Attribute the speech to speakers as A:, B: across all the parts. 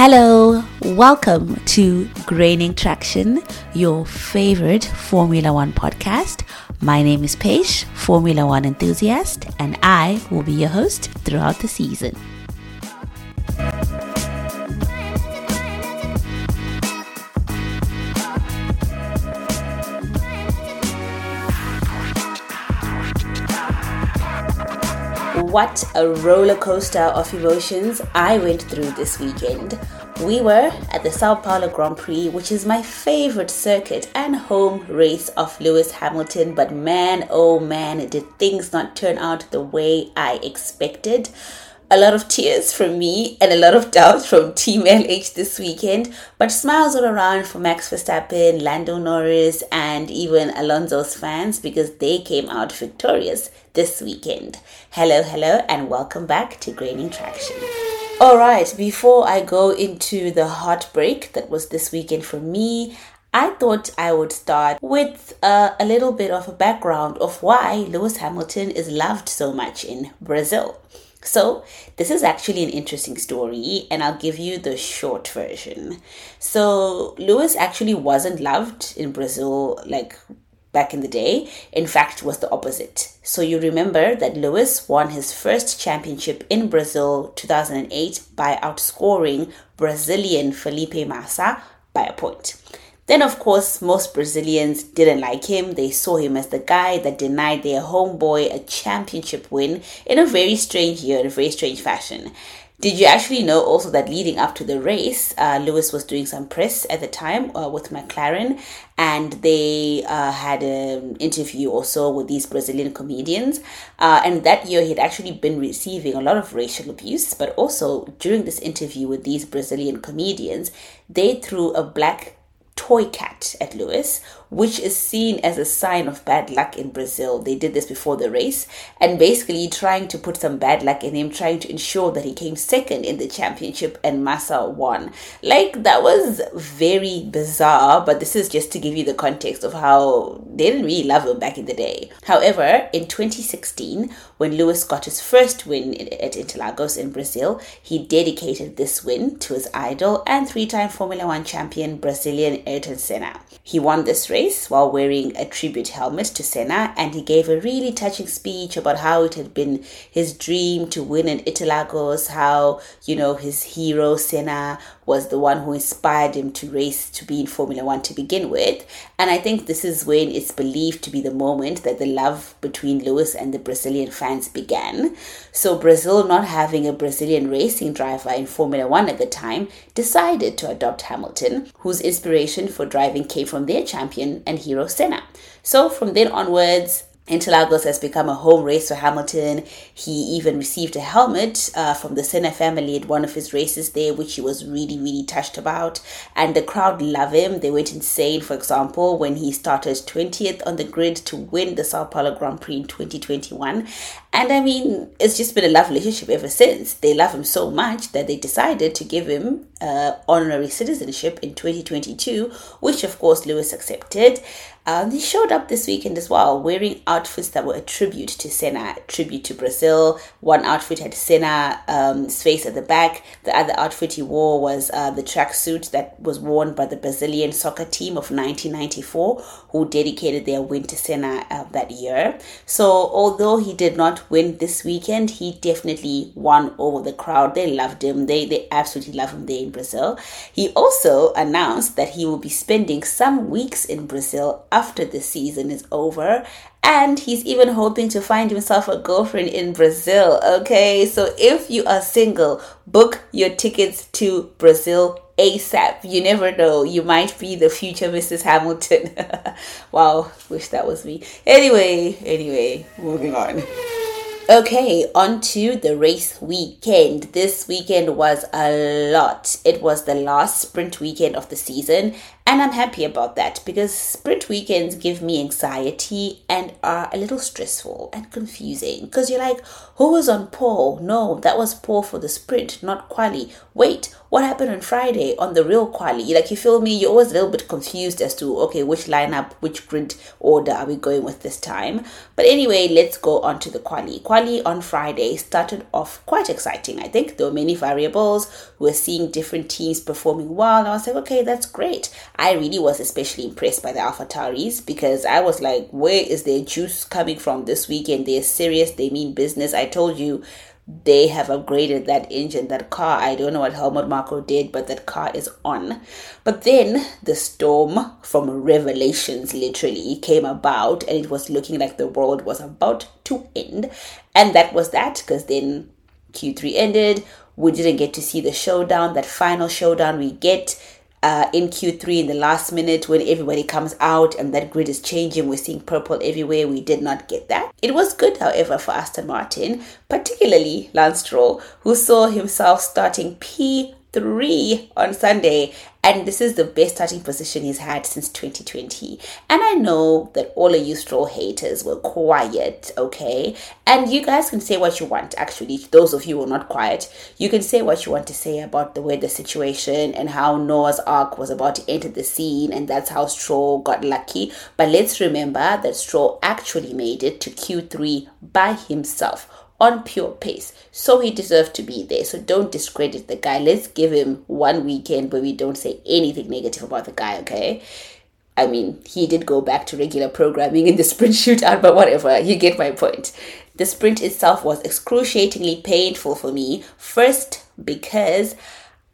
A: Hello, welcome to Graining Traction, your favorite Formula One podcast. My name is Paige, Formula One enthusiast, and I will be your host throughout the season. What a roller coaster of emotions I went through this weekend. We were at the Sao Paulo Grand Prix, which is my favorite circuit and home race of Lewis Hamilton, but man, oh man, did things not turn out the way I expected a lot of tears from me and a lot of doubt from Team LH this weekend, but smiles all around for Max Verstappen, Lando Norris, and even Alonso's fans because they came out victorious this weekend. Hello, hello, and welcome back to Graining Traction. All right, before I go into the heartbreak that was this weekend for me, I thought I would start with uh, a little bit of a background of why Lewis Hamilton is loved so much in Brazil. So, this is actually an interesting story, and I'll give you the short version. So, Lewis actually wasn't loved in Brazil like back in the day. In fact, was the opposite. So, you remember that Lewis won his first championship in Brazil 2008 by outscoring Brazilian Felipe Massa by a point. Then, of course, most Brazilians didn't like him. They saw him as the guy that denied their homeboy a championship win in a very strange year, in a very strange fashion. Did you actually know also that leading up to the race, uh, Lewis was doing some press at the time uh, with McLaren, and they uh, had an interview also with these Brazilian comedians. Uh, and that year, he'd actually been receiving a lot of racial abuse, but also during this interview with these Brazilian comedians, they threw a black toy cat at Lewis, which is seen as a sign of bad luck in Brazil. They did this before the race and basically trying to put some bad luck in him, trying to ensure that he came second in the championship and Massa won. Like, that was very bizarre, but this is just to give you the context of how they didn't really love him back in the day. However, in 2016, when Lewis got his first win at Interlagos in Brazil, he dedicated this win to his idol and three time Formula One champion Brazilian Ayrton Senna. He won this race while wearing a tribute helmet to Senna and he gave a really touching speech about how it had been his dream to win in Interlagos, how, you know, his hero Senna was the one who inspired him to race to be in Formula One to begin with. And I think this is when it's believed to be the moment that the love between Lewis and the Brazilian fans began. So, Brazil, not having a Brazilian racing driver in Formula One at the time, decided to adopt Hamilton, whose inspiration for driving came from their champion and hero Senna. So, from then onwards, Interlagos has become a home race for Hamilton. He even received a helmet uh, from the Senna family at one of his races there, which he was really, really touched about. And the crowd love him. They went insane, for example, when he started 20th on the grid to win the Sao Paulo Grand Prix in 2021. And I mean, it's just been a love relationship ever since. They love him so much that they decided to give him uh, honorary citizenship in 2022, which of course Lewis accepted. Um, he showed up this weekend as well, wearing outfits that were a tribute to Senna, a tribute to Brazil. One outfit had Senna's um, face at the back. The other outfit he wore was uh, the tracksuit that was worn by the Brazilian soccer team of 1994, who dedicated their win to Senna uh, that year. So, although he did not win this weekend, he definitely won over the crowd. They loved him. They they absolutely love him there in Brazil. He also announced that he will be spending some weeks in Brazil after the season is over and he's even hoping to find himself a girlfriend in Brazil. Okay, so if you are single, book your tickets to Brazil ASAP. You never know, you might be the future Mrs. Hamilton. wow, wish that was me. Anyway, anyway, moving on. Okay, on to the race weekend. This weekend was a lot. It was the last sprint weekend of the season, And I'm happy about that because sprint weekends give me anxiety and are a little stressful and confusing because you're like, who was on pole? No, that was pole for the sprint, not quali. Wait, what happened on Friday on the real quali? Like, you feel me? You're always a little bit confused as to, okay, which lineup, which grid order are we going with this time? But anyway, let's go on to the quali. Quali on Friday started off quite exciting, I think. There were many variables. We were seeing different teams performing well. I was like, okay, that's great. I really was especially impressed by the Alpha AlphaTauris because I was like, where is their juice coming from this weekend? They're serious, they mean business. I told you they have upgraded that engine, that car. I don't know what Helmut Marko did, but that car is on. But then the storm from Revelations literally came about, and it was looking like the world was about to end. And that was that, because then Q3 ended. We didn't get to see the showdown, that final showdown we get uh, in Q3 in the last minute when everybody comes out and that grid is changing. We're seeing purple everywhere. We did not get that. It was good, however, for Aston Martin, particularly Lance Stroll, who saw himself starting P three on Sunday, and this is the best starting position he's had since 2020. And I know that all of you Stroll haters were quiet, okay? And you guys can say what you want, actually. Those of you who are not quiet, you can say what you want to say about the weather situation and how Noah's Ark was about to enter the scene, and that's how Stroll got lucky. But let's remember that Stroll actually made it to Q3 by himself on pure pace. So he deserved to be there. So don't discredit the guy. Let's give him one weekend where we don't say anything negative about the guy, okay? I mean, he did go back to regular programming in the sprint shootout, but whatever, you get my point. The sprint itself was excruciatingly painful for me. First, because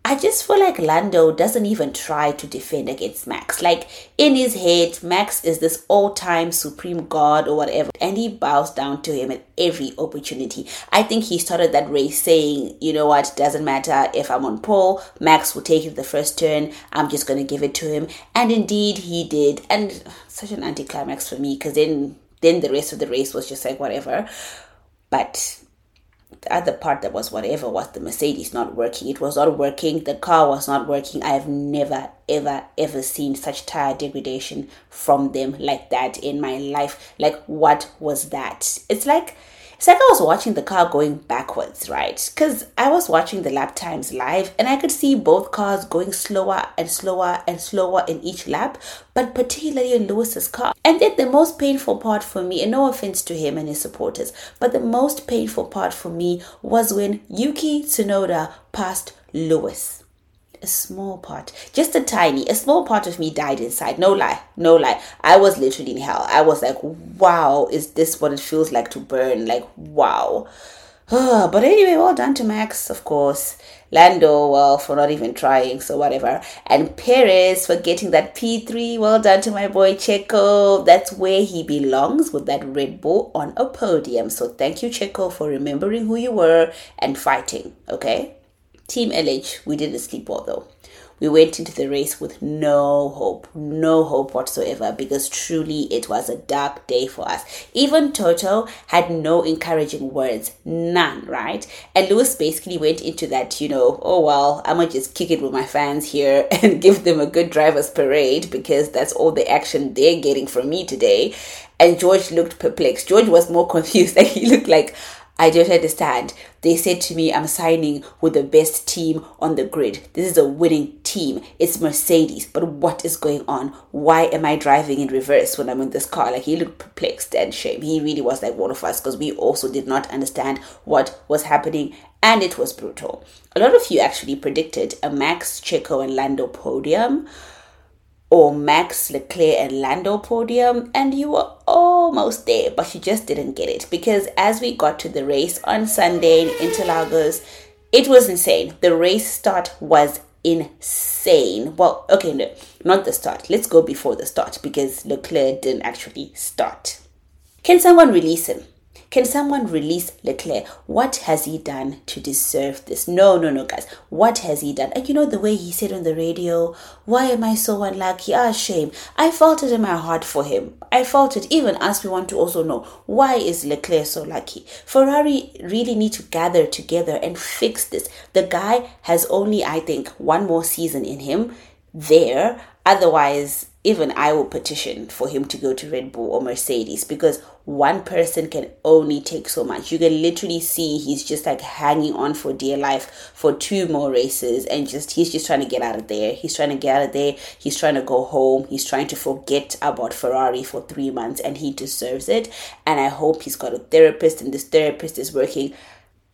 A: I just feel like Lando doesn't even try to defend against Max. Like in his head, Max is this all time supreme god or whatever, and he bows down to him at every opportunity. I think he started that race saying, you know what, doesn't matter if I'm on pole, Max will take it the first turn, I'm just going to give it to him. And indeed, he did. And such an anticlimax for me because then, then the rest of the race was just like whatever. But the other part that was whatever was the Mercedes not working. It was not working. The car was not working. I have never, ever, ever seen such tire degradation from them like that in my life. Like, what was that? It's like it's like I was watching the car going backwards, right? Because I was watching the lap times live and I could see both cars going slower and slower and slower in each lap, but particularly in Lewis's car. And then the most painful part for me, and no offense to him and his supporters, but the most painful part for me was when Yuki Tsunoda passed Lewis a small part, just a tiny, a small part of me died inside. No lie, no lie. I was literally in hell. I was like, wow, is this what it feels like to burn? Like, wow. but anyway, well done to Max, of course. Lando, well, for not even trying, so whatever. And Perez for getting that P3. Well done to my boy Checo. That's where he belongs with that Red Bull on a podium. So thank you, Checo, for remembering who you were and fighting, okay? Team LH, we didn't sleep well though. We went into the race with no hope, no hope whatsoever, because truly it was a dark day for us. Even Toto had no encouraging words, none, right? And Lewis basically went into that, you know, oh well, I'm gonna just kick it with my fans here and give them a good driver's parade because that's all the action they're getting from me today. And George looked perplexed. George was more confused. Like he looked like, I don't understand. They said to me, I'm signing with the best team on the grid. This is a winning team. It's Mercedes. But what is going on? Why am I driving in reverse when I'm in this car? Like, he looked perplexed and shame. He really was like one of us because we also did not understand what was happening and it was brutal. A lot of you actually predicted a Max, Checo, and Lando podium or Max Leclerc and Lando podium, and you were almost there, but you just didn't get it because as we got to the race on Sunday in Interlagos, it was insane. The race start was insane. Well, okay, no, not the start. Let's go before the start because Leclerc didn't actually start. Can someone release him? Can someone release Leclerc? What has he done to deserve this? No, no, no, guys. What has he done? And you know the way he said on the radio, Why am I so unlucky? Ah, shame. I felt it in my heart for him. I felt it even as we want to also know why is Leclerc so lucky? Ferrari really need to gather together and fix this. The guy has only, I think, one more season in him there. Otherwise, even I will petition for him to go to Red Bull or Mercedes because one person can only take so much. You can literally see he's just like hanging on for dear life for two more races and just he's just trying to get out of there. He's trying to get out of there. He's trying to go home. He's trying to forget about Ferrari for three months and he deserves it. And I hope he's got a therapist and this therapist is working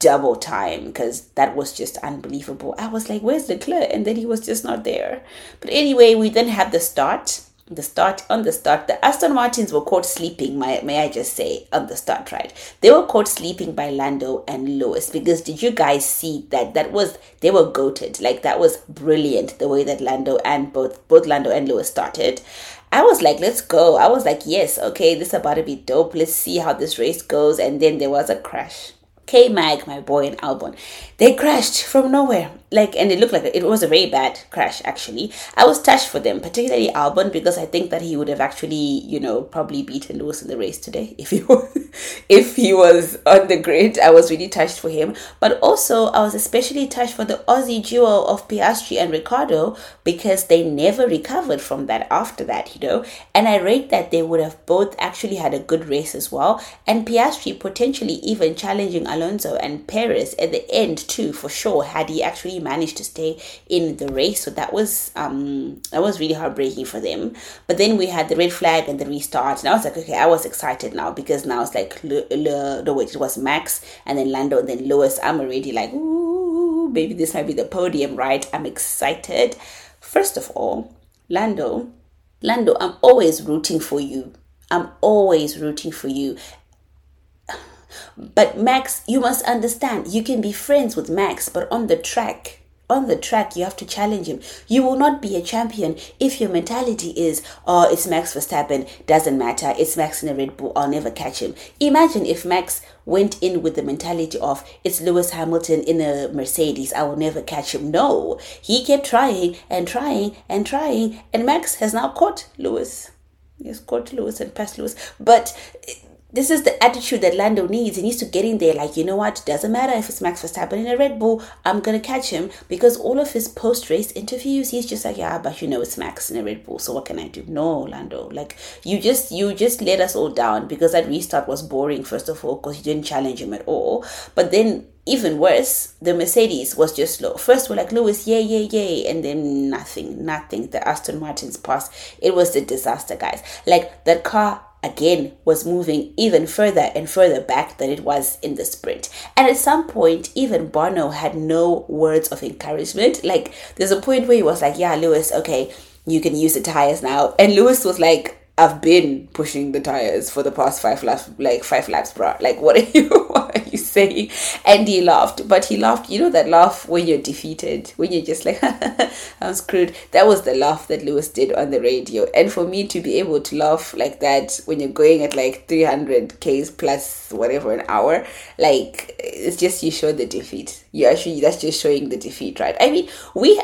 A: double time because that was just unbelievable. I was like, where's Leclerc? And then he was just not there. But anyway, we then had the start. The start on the start, the Aston Martins were caught sleeping. My, may I just say on the start, right? They were caught sleeping by Lando and Lewis because did you guys see that? That was they were goated. Like that was brilliant the way that Lando and both both Lando and Lewis started. I was like, let's go. I was like, yes, okay, this is about to be dope. Let's see how this race goes. And then there was a crash K Mag, my boy in Albon, they crashed from nowhere. Like, and it looked like it was a very bad crash, actually. I was touched for them, particularly Albon, because I think that he would have actually, you know, probably beaten Lewis in the race today if he was, if he was on the grid. I was really touched for him. But also, I was especially touched for the Aussie duo of Piastri and Ricciardo because they never recovered from that after that, you know. And I rate that they would have both actually had a good race as well. And Piastri potentially even challenging Alonso and Perez at the end too, for sure, had he actually managed to stay in the race. So that was um that was really heartbreaking for them. But then we had the red flag and the restart, and I was like, okay, I was excited now because now it's like Le, Le, no wait, it was Max and then Lando and then Lewis. I'm already like, ooh, maybe this might be the podium, right? I'm excited. First of all, Lando, Lando, I'm always rooting for you. I'm always rooting for you. But Max, you must understand, you can be friends with Max, but on the track, on the track, you have to challenge him. You will not be a champion if your mentality is, oh, it's Max Verstappen, doesn't matter, it's Max in a Red Bull, I'll never catch him. Imagine if Max went in with the mentality of, it's Lewis Hamilton in a Mercedes, I will never catch him. No, he kept trying and trying and trying, and Max has now caught Lewis. He's caught Lewis and passed Lewis. But this is the attitude that Lando needs. He needs to get in there, like, you know what? Doesn't matter if it's Max Verstappen in a Red Bull, I'm gonna catch him because all of his post race interviews, he's just like, yeah, but you know, it's Max in a Red Bull, so what can I do? No, Lando, like, you just you just let us all down because that restart was boring, first of all, because you didn't challenge him at all. But then even worse, the Mercedes was just slow. First, we're like, Lewis, yay, yay, yay. And then nothing, nothing. The Aston Martin's pass. It was a disaster, guys. Like, that car again was moving even further and further back than it was in the sprint. And at some point, even Bono had no words of encouragement. Like, there's a point where he was like, Yeah, Lewis, okay, you can use the tires now. And Lewis was like, I've been pushing the tires for the past five laps, like five laps, bro. Like, what are you, are? And he laughed, but he laughed. You know that laugh when you're defeated, when you're just like, I'm screwed. That was the laugh that Lewis did on the radio. And for me to be able to laugh like that when you're going at like 300 k's plus whatever an hour, like it's just you show the defeat. You actually that's just showing the defeat, right? I mean, we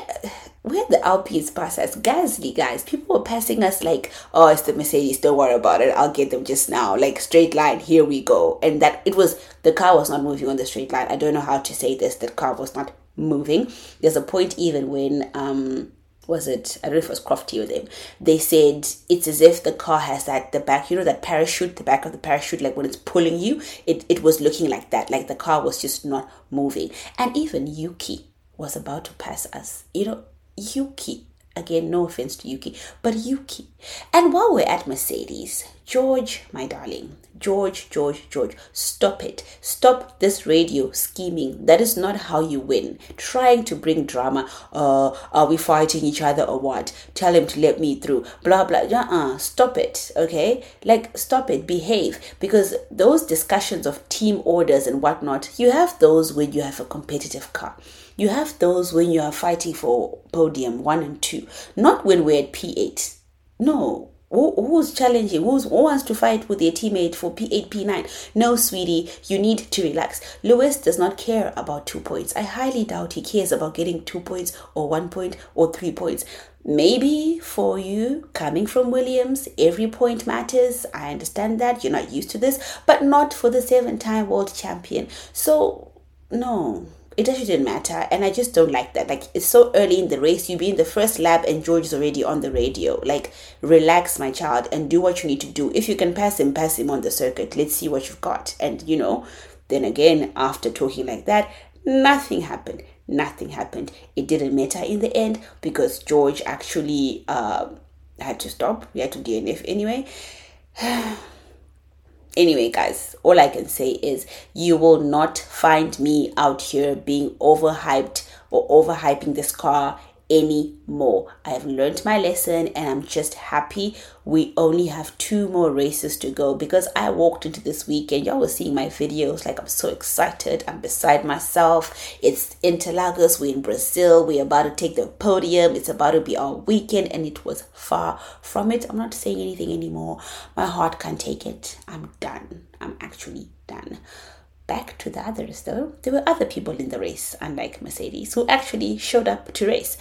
A: we had the pass us. Gasly, guys. People were passing us like, oh, it's the Mercedes. Don't worry about it. I'll get them just now. Like straight line. Here we go. And that it was the car was not moving on the straight line. I don't know how to say this. The car was not moving. There's a point even when um was it I don't know if it was Crofty or them. They said it's as if the car has that the back, you know, that parachute, the back of the parachute, like when it's pulling you, it, it was looking like that, like the car was just not moving. And even Yuki was about to pass us. You know, Yuki. Again, no offense to Yuki, but Yuki. And while we're at Mercedes, George, my darling, George, George, George, stop it. Stop this radio scheming. That is not how you win. Trying to bring drama. Uh, are we fighting each other or what? Tell him to let me through. Blah, blah. Uh-uh. Stop it. Okay? Like, stop it. Behave. Because those discussions of team orders and whatnot, you have those when you have a competitive car. You have those when you are fighting for podium one and two, not when we're at P8. No, who, who's challenging? Who's, who wants to fight with their teammate for P8, P9? No, sweetie, you need to relax. Lewis does not care about two points. I highly doubt he cares about getting two points or one point or three points. Maybe for you, coming from Williams, every point matters. I understand that. You're not used to this, but not for the seven time world champion. So, no, it didn't matter. And I just don't like that. Like, it's so early in the race. You be in the first lap and George is already on the radio. Like, relax, my child, and do what you need to do. If you can pass him, pass him on the circuit. Let's see what you've got. And, you know, then again, after talking like that, nothing happened. Nothing happened. It didn't matter in the end because George actually uh, had to stop. We had to DNF anyway. anyway, guys, all I can say is you will not find me out here being overhyped or overhyping this car anymore. I have learned my lesson and I'm just happy we only have two more races to go because I walked into this weekend. Y'all were seeing my videos, like I'm so excited. I'm beside myself. It's Interlagos, we're in Brazil, we're about to take the podium. It's about to be our weekend, and it was far from it. I'm not saying anything anymore. My heart can't take it. I'm done. I'm actually done back to the others though, there were other people in the race, unlike Mercedes, who actually showed up to race.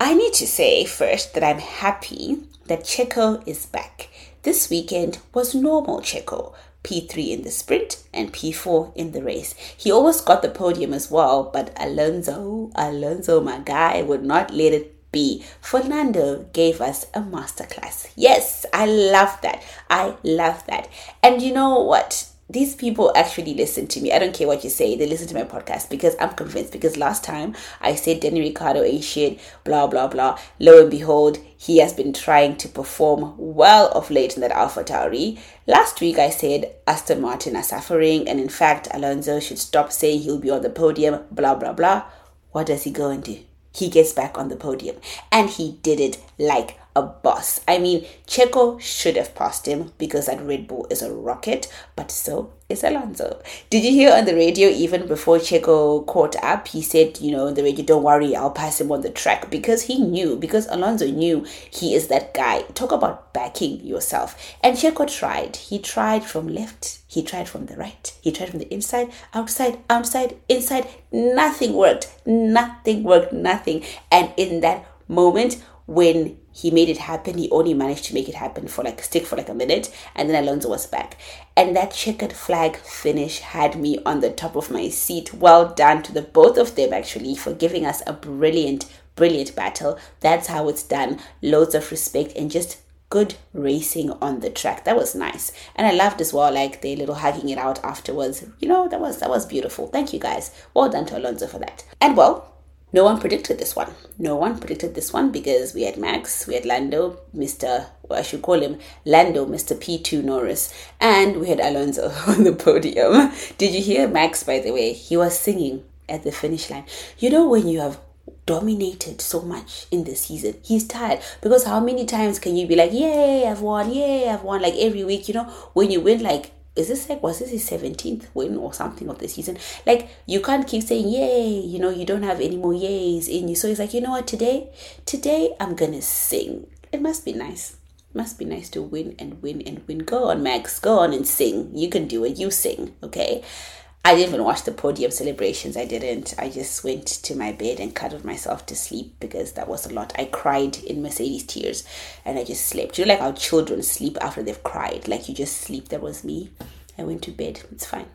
A: I need to say first that I'm happy that Checo is back. This weekend was normal Checo. P3 in the sprint and P4 in the race. He almost got the podium as well, but Alonso, Alonso, my guy, would not let it be. Fernando gave us a masterclass. Yes, I love that. I love that. And you know what? These people actually listen to me. I don't care what you say. They listen to my podcast because I'm convinced. Because last time I said Danny Ricciardo ain't shit, blah, blah, blah. Lo and behold, he has been trying to perform well of late in that Alpha Tauri. Last week I said Aston Martin are suffering. And in fact, Alonso should stop saying he'll be on the podium, blah, blah, blah. What does he go and do? He gets back on the podium. And he did it like a boss. I mean, Checo should have passed him because that Red Bull is a rocket, but so is Alonso. Did you hear on the radio even before Checo caught up? He said, you know, on the radio, don't worry, I'll pass him on the track because he knew, because Alonso knew he is that guy. Talk about backing yourself. And Checo tried. He tried from left, he tried from the right, he tried from the inside, outside, outside, inside. Nothing worked. Nothing worked. Nothing. And in that moment, when he made it happen. He only managed to make it happen for like stick for like a minute, and then Alonso was back. And that checkered flag finish had me on the top of my seat. Well done to the both of them actually for giving us a brilliant, brilliant battle. That's how it's done. Loads of respect and just good racing on the track. That was nice. And I loved as well, like the little hugging it out afterwards. You know, that was that was beautiful. Thank you guys. Well done to Alonso for that. And well, no one predicted this one. No one predicted this one because we had Max, we had Lando, Mr. Well, I should call him Lando, Mr. P2 Norris, and we had Alonso on the podium. Did you hear Max, by the way? He was singing at the finish line. You know, when you have dominated so much in the season. He's tired because how many times can you be like, Yay, I've won, yay, I've won, like every week, you know, when you win like is this like was this his 17th win or something of the season? Like you can't keep saying yay you know you don't have any more yays in you. So he's like you know what today today i'm gonna sing. It must be nice. It must be nice to win and win and win. Go on max. Go on and sing. You can do it you sing okay I didn't even watch the podium celebrations. I didn't. I just went to my bed and cuddled myself to sleep because that was a lot. I cried in Mercedes tears and I just slept. You know, like how children sleep after they've cried. Like you just sleep. That was me. I went to bed. It's fine.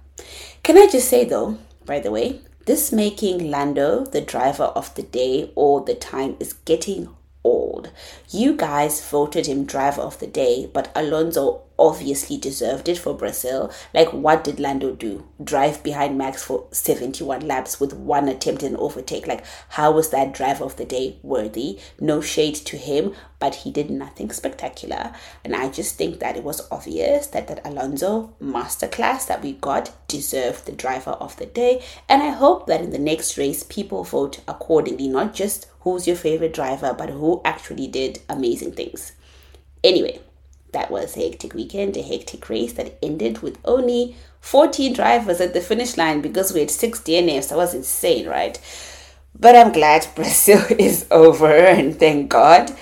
A: Can I just say though, by the way, this making Lando the driver of the day all the time is getting old. You guys voted him driver of the day, but Alonso obviously deserved it for Brazil. Like, what did Lando do? Drive behind Max for 71 laps with one attempt and overtake. Like, how was that driver of the day worthy? No shade to him, but he did nothing spectacular. And I just think that it was obvious that that Alonso masterclass that we got deserved the driver of the day. And I hope that in the next race, people vote accordingly, not just who's your favorite driver, but who actually did amazing things. Anyway, that was a hectic weekend, a hectic race that ended with only 14 drivers at the finish line because we had six DNFs. That was insane, right? But I'm glad Brazil is over and thank God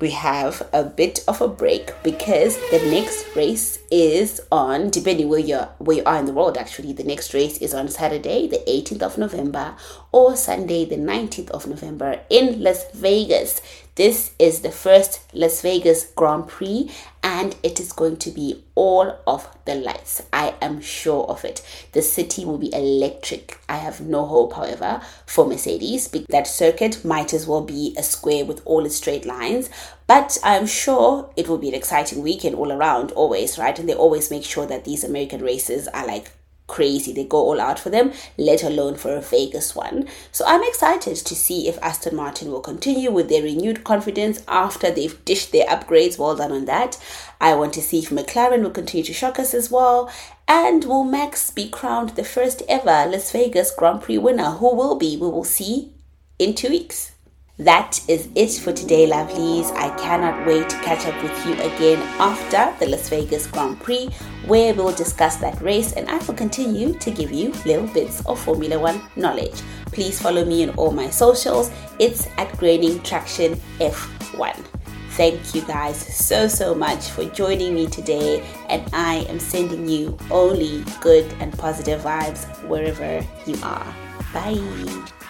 A: we have a bit of a break because the next race is on depending where you're where you are in the world actually the next race is on Saturday the 18th of November or Sunday the 19th of November in Las Vegas This is the first Las Vegas Grand Prix and it is going to be all of the lights. I am sure of it. The city will be electric. I have no hope, however, for Mercedes. That circuit might as well be a square with all its straight lines. But I'm sure it will be an exciting weekend all around, always, right? And they always make sure that these American races are like crazy. They go all out for them, let alone for a Vegas one. So I'm excited to see if Aston Martin will continue with their renewed confidence after they've dished their upgrades. Well done on that. I want to see if McLaren will continue to shock us as well. And will Max be crowned the first ever Las Vegas Grand Prix winner? Who will be? We will see in two weeks. That is it for today, lovelies. I cannot wait to catch up with you again after the Las Vegas Grand Prix, where we'll discuss that race and I will continue to give you little bits of Formula One knowledge. Please follow me on all my socials. It's at Graining Traction F1. Thank you guys so, so much for joining me today, and I am sending you only good and positive vibes wherever you are. Bye.